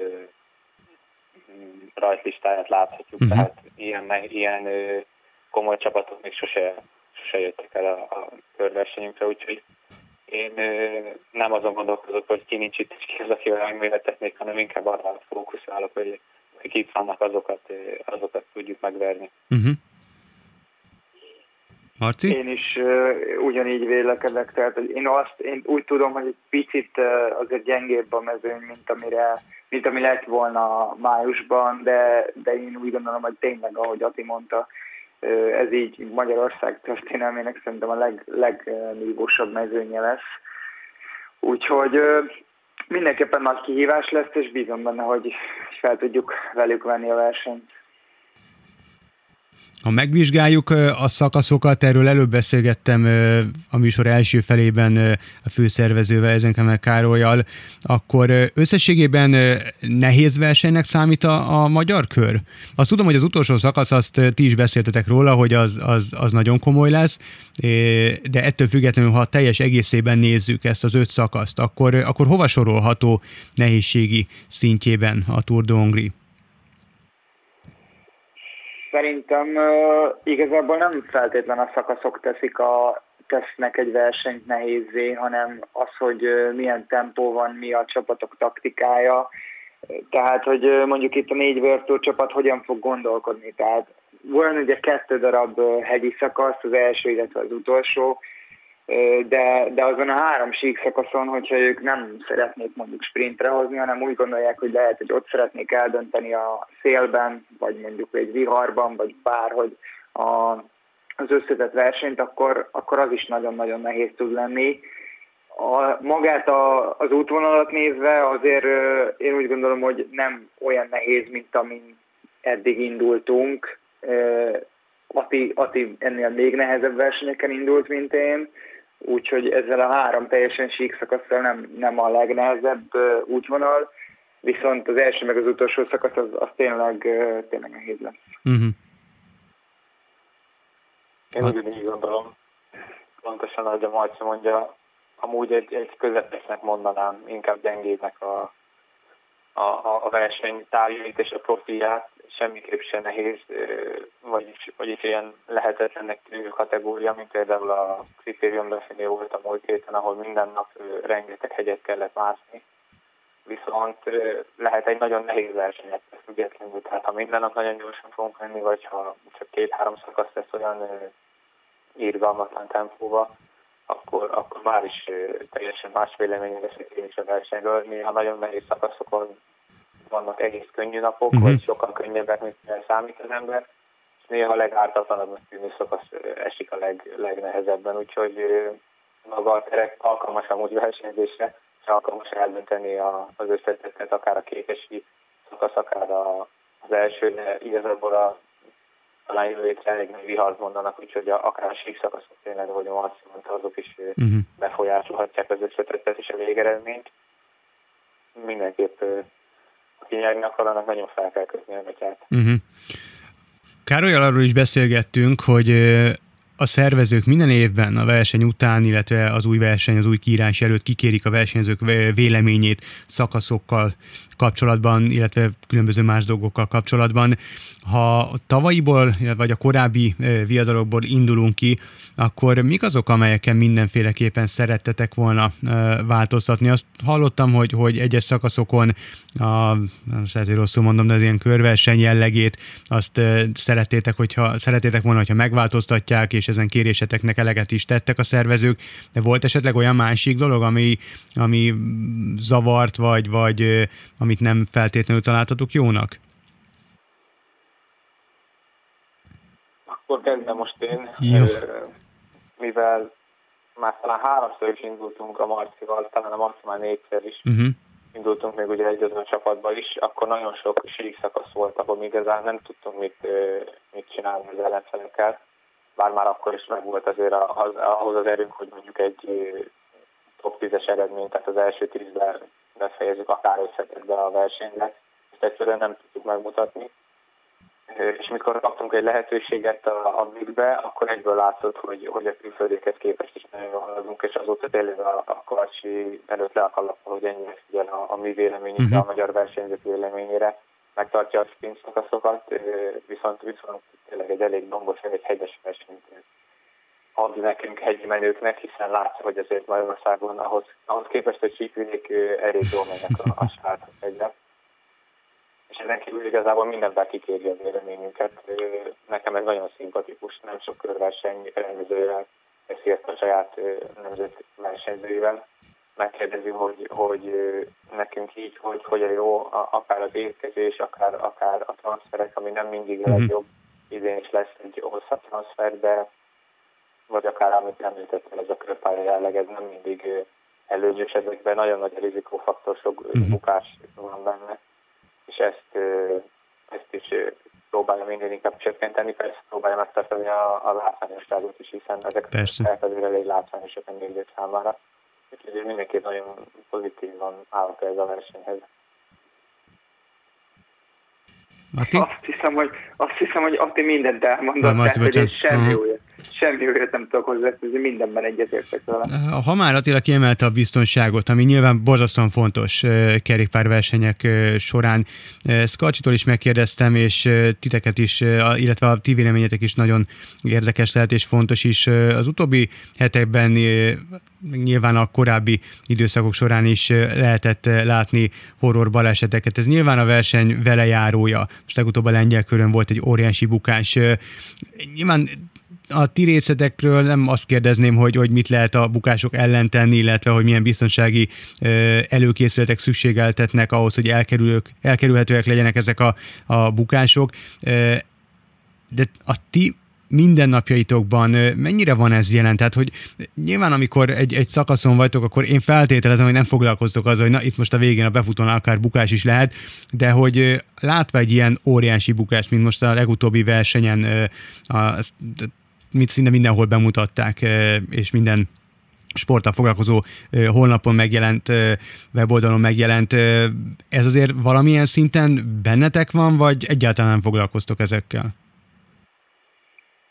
rajtlistáját láthatjuk, uh-huh. tehát ilyen, ilyen komoly csapatok még sose, sose jöttek el a, a körversenyünkre, úgyhogy én nem azon gondolkozok, hogy ki nincs itt, és ki az, akivel megméretetnék, hanem inkább arra fókuszálok, hogy akik itt vannak, azokat, azokat tudjuk megverni. Uh-huh. Marci? Én is uh, ugyanígy vélekedek, tehát hogy én azt, én úgy tudom, hogy egy picit uh, azért gyengébb a mezőny, mint amire, mint ami lett volna májusban, de, de én úgy gondolom, hogy tényleg, ahogy Ati mondta, uh, ez így Magyarország történelmének szerintem a leg, legnívósabb mezőnye lesz. Úgyhogy uh, mindenképpen nagy kihívás lesz, és bízom benne, hogy fel tudjuk velük venni a versenyt. Ha megvizsgáljuk a szakaszokat, erről előbb beszélgettem a műsor első felében a főszervezővel, Ezenkemel Károlyjal, akkor összességében nehéz versenynek számít a, a magyar kör? Azt tudom, hogy az utolsó szakasz, azt ti is beszéltetek róla, hogy az, az, az nagyon komoly lesz, de ettől függetlenül, ha teljes egészében nézzük ezt az öt szakaszt, akkor, akkor hova sorolható nehézségi szintjében a Tour de Hongrie? Szerintem uh, igazából nem feltétlen a szakaszok teszik a, tesznek egy versenyt nehézé, hanem az, hogy uh, milyen tempó van, mi a csapatok taktikája. Tehát, hogy uh, mondjuk itt a négy Virtu csapat hogyan fog gondolkodni. Tehát van ugye kettő darab hegyi szakasz, az első, illetve az utolsó, de, de azon a három sík szakaszon, hogyha ők nem szeretnék mondjuk sprintre hozni, hanem úgy gondolják, hogy lehet, hogy ott szeretnék eldönteni a szélben, vagy mondjuk egy viharban, vagy bárhogy a, az összetett versenyt, akkor, akkor az is nagyon-nagyon nehéz tud lenni. A, magát a, az útvonalat nézve azért én úgy gondolom, hogy nem olyan nehéz, mint amin eddig indultunk. Ati, Ati ennél még nehezebb versenyeken indult, mint én úgyhogy ezzel a három teljesen sík szakaszsal nem, nem a legnehezebb útvonal, viszont az első meg az utolsó szakasz az, az tényleg, tényleg nehéz lesz. Uh-huh. Én ugyanígy gondolom, pontosan ahogy a Marci mondja, amúgy egy, egy közepesnek mondanám, inkább gyengének a, a, a verseny tárgyait és a profiát, semmiképp se nehéz, vagyis, vagyis ilyen lehetetlennek tűnő kategória, mint például a kritérium lefelé volt a múlt héten, ahol minden nap rengeteg hegyet kellett mászni. Viszont lehet egy nagyon nehéz verseny ettől függetlenül. Tehát ha minden nap nagyon gyorsan fogunk menni, vagy ha csak két-három szakasz lesz olyan írgalmatlan tempóba, akkor, akkor már is teljesen más véleménye leszek én is a versenyről. Néha nagyon nehéz szakaszokon vannak egész könnyű napok, uh-huh. vagy sokkal könnyebbek, mint számít az ember, és néha a legártatlanabbnak tűnő szakasz esik a leg, legnehezebben, úgyhogy maga a terek alkalmas amúgy versenyzésre, és alkalmas eldönteni a, az összetettet, akár a kékesi szakasz, akár a, az első, de igazából a talán jövő hétre elég nagy vihart mondanak, úgyhogy a, akár a sík szakaszok tényleg, ahogy a mondta, azok is uh-huh. befolyásolhatják az összetettet és a végeredményt. Mindenképp aki nyerni akar, annak nagyon fel kell kötni a gatyát. Uh-huh. Károlyal arról is beszélgettünk, hogy a szervezők minden évben a verseny után, illetve az új verseny, az új kiírás előtt kikérik a versenyzők véleményét szakaszokkal kapcsolatban, illetve különböző más dolgokkal kapcsolatban. Ha a tavalyiból, vagy a korábbi viadalokból indulunk ki, akkor mik azok, amelyeken mindenféleképpen szerettetek volna változtatni? Azt hallottam, hogy, hogy egyes szakaszokon, a, lehet, hogy rosszul mondom, de az ilyen körverseny jellegét, azt szerettétek, hogyha, szerettétek volna, hogyha megváltoztatják, és ezen kéréseteknek eleget is tettek a szervezők, de volt esetleg olyan másik dolog, ami, ami zavart, vagy, vagy amit nem feltétlenül találtatok jónak? Akkor kezdem most én. Jó mivel már talán háromszor is indultunk a Marcival, talán a Marci már négyszer is uh-huh. indultunk még ugye egy a csapatban is, akkor nagyon sok sík szakasz volt, ahol mi igazán nem tudtunk mit, mit csinálni az ellenfelekkel. Bár már akkor is megvolt azért az, ahhoz az erőnk, hogy mondjuk egy top 10-es eredményt, tehát az első tízben befejezzük akár összetetve a versenyre, ezt egyszerűen nem tudtuk megmutatni. És mikor kaptunk egy lehetőséget a, a Bigbe, akkor egyből látszott, hogy, hogy a külföldéket képest is nagyon jól haladunk, és azóta tényleg a, a Karcsi előtt le a hogy ennyire figyel a, a mi véleményünkre, uh-huh. a magyar versenyzők véleményére, megtartja a sprint viszont, viszont tényleg egy elég dombos, egy hegyes versenyt ad nekünk hegyi menőknek, hiszen látja, hogy azért Magyarországon ahhoz, ahhoz képest, hogy síkvidék elég jól mennek a, a srácok egyre. És ezen kívül igazából mindenben kikéri a véleményünket. Nekem ez nagyon szimpatikus, nem sok körverseny rendezővel ezt a saját nemzet versenyzőivel. Megkérdezi, hogy, hogy nekünk így, hogy, hogy a jó, akár az érkezés, akár, akár a transferek, ami nem mindig a mhm. legjobb. Idén is lesz egy hosszabb transfer, de vagy akár amit említettem, ez a körpálya jelleg, ez nem mindig előnyös, ezekben nagyon nagy rizikófaktor, sok uh-huh. bukás van benne, és ezt, ezt is próbálja minél inkább csökkenteni, persze próbálja megtartani a, a látványosságot is, hiszen ezek persze. azért elég látványosak a nézők számára. Úgyhogy mindenki nagyon pozitívan állok ez a versenyhez. Ati? Azt hiszem, hogy, azt hiszem, hogy Ati mindent elmondott, tehát, hogy semmi uh-huh. újat semmi olyat nem tudok hozzáfűzni, mindenben egyetértek vele. Ha már Attila kiemelte a biztonságot, ami nyilván borzasztóan fontos kerékpárversenyek során, Skarcsitól is megkérdeztem, és titeket is, illetve a ti véleményetek is nagyon érdekes lehet és fontos is. Az utóbbi hetekben nyilván a korábbi időszakok során is lehetett látni horror baleseteket. Ez nyilván a verseny velejárója. Most legutóbb a lengyel körön volt egy óriási bukás. Nyilván a ti részletekről nem azt kérdezném, hogy, hogy mit lehet a bukások ellen tenni, illetve hogy milyen biztonsági előkészületek szükségeltetnek ahhoz, hogy elkerülők, elkerülhetőek legyenek ezek a, a bukások. De a ti mindennapjaitokban mennyire van ez jelen? Tehát, hogy nyilván amikor egy, egy szakaszon vagytok, akkor én feltételezem, hogy nem foglalkoztok azzal, hogy na itt most a végén a befutón akár bukás is lehet, de hogy látva egy ilyen óriási bukást, mint most a legutóbbi versenyen, a, mit szinte mindenhol bemutatták, és minden sporttal foglalkozó honlapon megjelent, weboldalon megjelent. Ez azért valamilyen szinten bennetek van, vagy egyáltalán nem foglalkoztok ezekkel?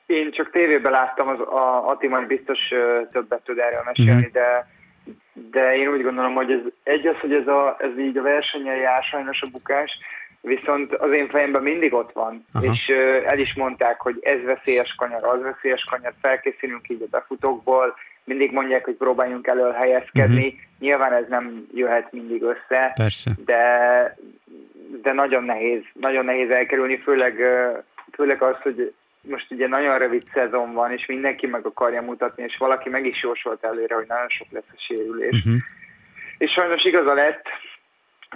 Én csak tévében láttam, az, a Ati majd biztos többet tud erről mesélni, uh-huh. de de én úgy gondolom, hogy ez egy az, hogy ez, a, ez így a versenyen jár sajnos a bukás, viszont az én fejemben mindig ott van, Aha. és el is mondták, hogy ez veszélyes kanyar, az veszélyes kanyar, felkészülünk így a befutókból, mindig mondják, hogy próbáljunk elől helyezkedni, uh-huh. nyilván ez nem jöhet mindig össze, Persze. de de nagyon nehéz, nagyon nehéz elkerülni, főleg, főleg az, hogy most ugye nagyon rövid szezon van, és mindenki meg akarja mutatni, és valaki meg is jósolt előre, hogy nagyon sok lesz a sérülés. Uh-huh. És sajnos igaza lett,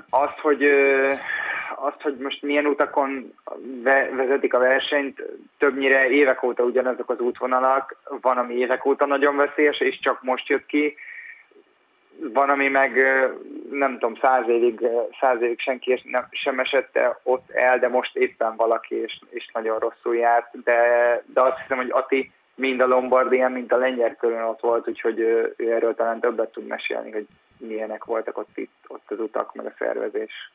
azt, hogy azt, hogy most milyen utakon vezetik a versenyt, többnyire évek óta ugyanazok az útvonalak, van, ami évek óta nagyon veszélyes, és csak most jött ki, van, ami meg nem tudom, száz évig, száz évig senki sem esett ott el, de most éppen valaki, és, és nagyon rosszul járt, de, de azt hiszem, hogy Ati mind a Lombardián, mind a lengyel körön ott volt, úgyhogy ő erről talán többet tud mesélni, hogy milyenek voltak ott, itt, ott az utak, meg a szervezés.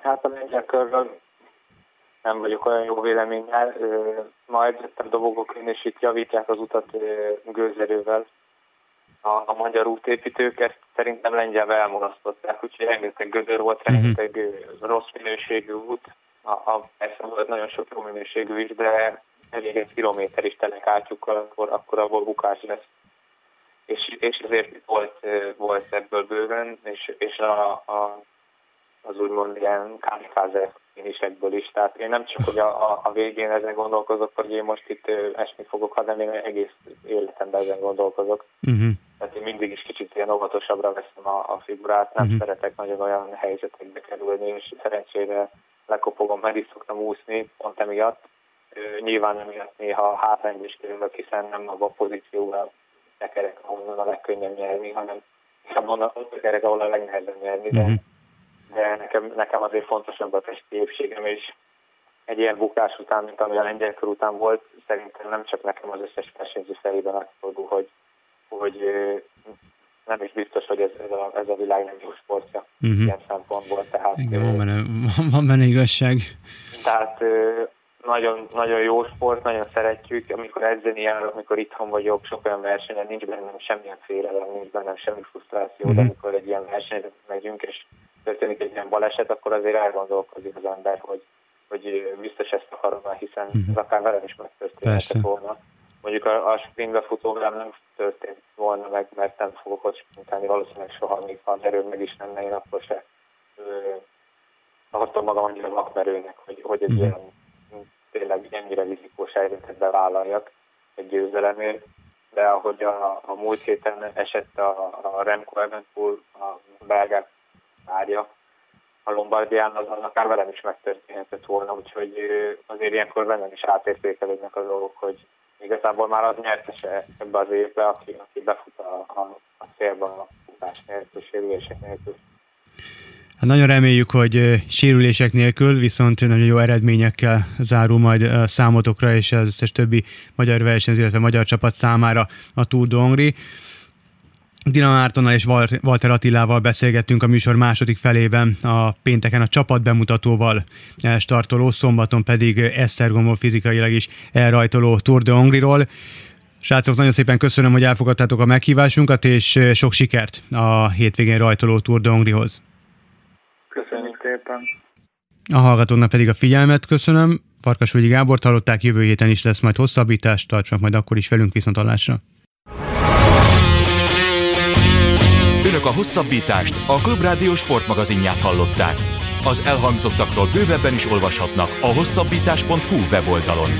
Hát a lengyel körről nem vagyok olyan jó véleménnyel, majd a dobogok és itt javítják az utat gőzerővel. A, a magyar útépítők ezt szerintem lengyelbe elmulasztották, úgyhogy rengeteg gödör volt, uh-huh. rengeteg rossz minőségű út. A, a, persze volt nagyon sok jó minőségű is, de elég egy kilométer is telek átjukkal, akkor, akkor abból bukás lesz. És, és ezért volt, volt ebből bőven, és, és a, a az úgymond ilyen kamikaze finisekből is. Tehát én nem csak, hogy a, a, végén ezen gondolkozok, hogy én most itt esni fogok, hanem én egész életemben ezen gondolkozok. Uh-huh. Tehát én mindig is kicsit ilyen óvatosabbra veszem a, a figurát, nem uh-huh. szeretek nagyon olyan helyzetekbe kerülni, és szerencsére lekopogom, mert is szoktam úszni pont emiatt. Nyilván emiatt néha hátrányba is kerülök, hiszen nem abban a pozícióval tekerek, ahonnan a legkönnyebb nyerni, hanem abban a tekerek, ahol a legnehezebb nyerni, de uh-huh de nekem, nekem azért fontosabb a testi épségem, és egy ilyen bukás után, mint ami a lengyelkor után volt, szerintem nem csak nekem az összes versenyző fejében megfordul, hogy, hogy nem is biztos, hogy ez, ez, a, ez a világ nem jó sportja uh-huh. ilyen szempontból. Tehát, Igen, van benne, van benne igazság. Tehát nagyon, nagyon jó sport, nagyon szeretjük, amikor edzeni járok, amikor itthon vagyok, sok olyan versenyen, nincs bennem semmilyen félelem, nincs bennem semmi frusztráció, de amikor egy ilyen versenyre megyünk, és történik egy ilyen baleset, akkor azért elgondolkozik az ember, hogy, hogy biztos ezt akarom, hiszen uh-huh. ez akár velem is megtörténhet volna. Mondjuk a, a sprintbe futógram nem történt volna meg, mert nem fogok ott sprintálni, valószínűleg soha, még ha az erőm meg is lenne, én akkor se tartom magam annyira vakmerőnek, hogy, hogy egy uh-huh. ilyen tényleg ennyire rizikós helyzetet bevállaljak egy győzelemért, de ahogy a, a múlt héten esett a, a Remco Evenpool, a belgák várja, a Lombardián, az, az akár velem is megtörténhetett volna, úgyhogy azért ilyenkor bennem is átértékelődnek a dolgok, hogy igazából már az nyertese ebbe az évbe, aki, aki befut a, a, a célba a futás nélkül, sérülések nélkül. Hát nagyon reméljük, hogy sérülések nélkül, viszont nagyon jó eredményekkel zárul majd számotokra és az összes többi magyar versenyző, illetve magyar csapat számára a Tour de Hongrie. Dina Mártonnal és Walter Attilával beszélgettünk a műsor második felében, a pénteken a csapat bemutatóval startoló, szombaton pedig Esztergomból fizikailag is elrajtoló Tour de Hongriról. Srácok, nagyon szépen köszönöm, hogy elfogadtátok a meghívásunkat, és sok sikert a hétvégén rajtoló Tour de Hongrihoz. Szépen. A hallgatónak pedig a figyelmet köszönöm. Farkasvölgyi Gábor hallották, jövő héten is lesz majd hosszabbítás, tartsanak majd akkor is velünk viszont hallásra. Önök a hosszabbítást, a Klubrádió sportmagazinját hallották. Az elhangzottakról bővebben is olvashatnak a hosszabbítás.hu weboldalon.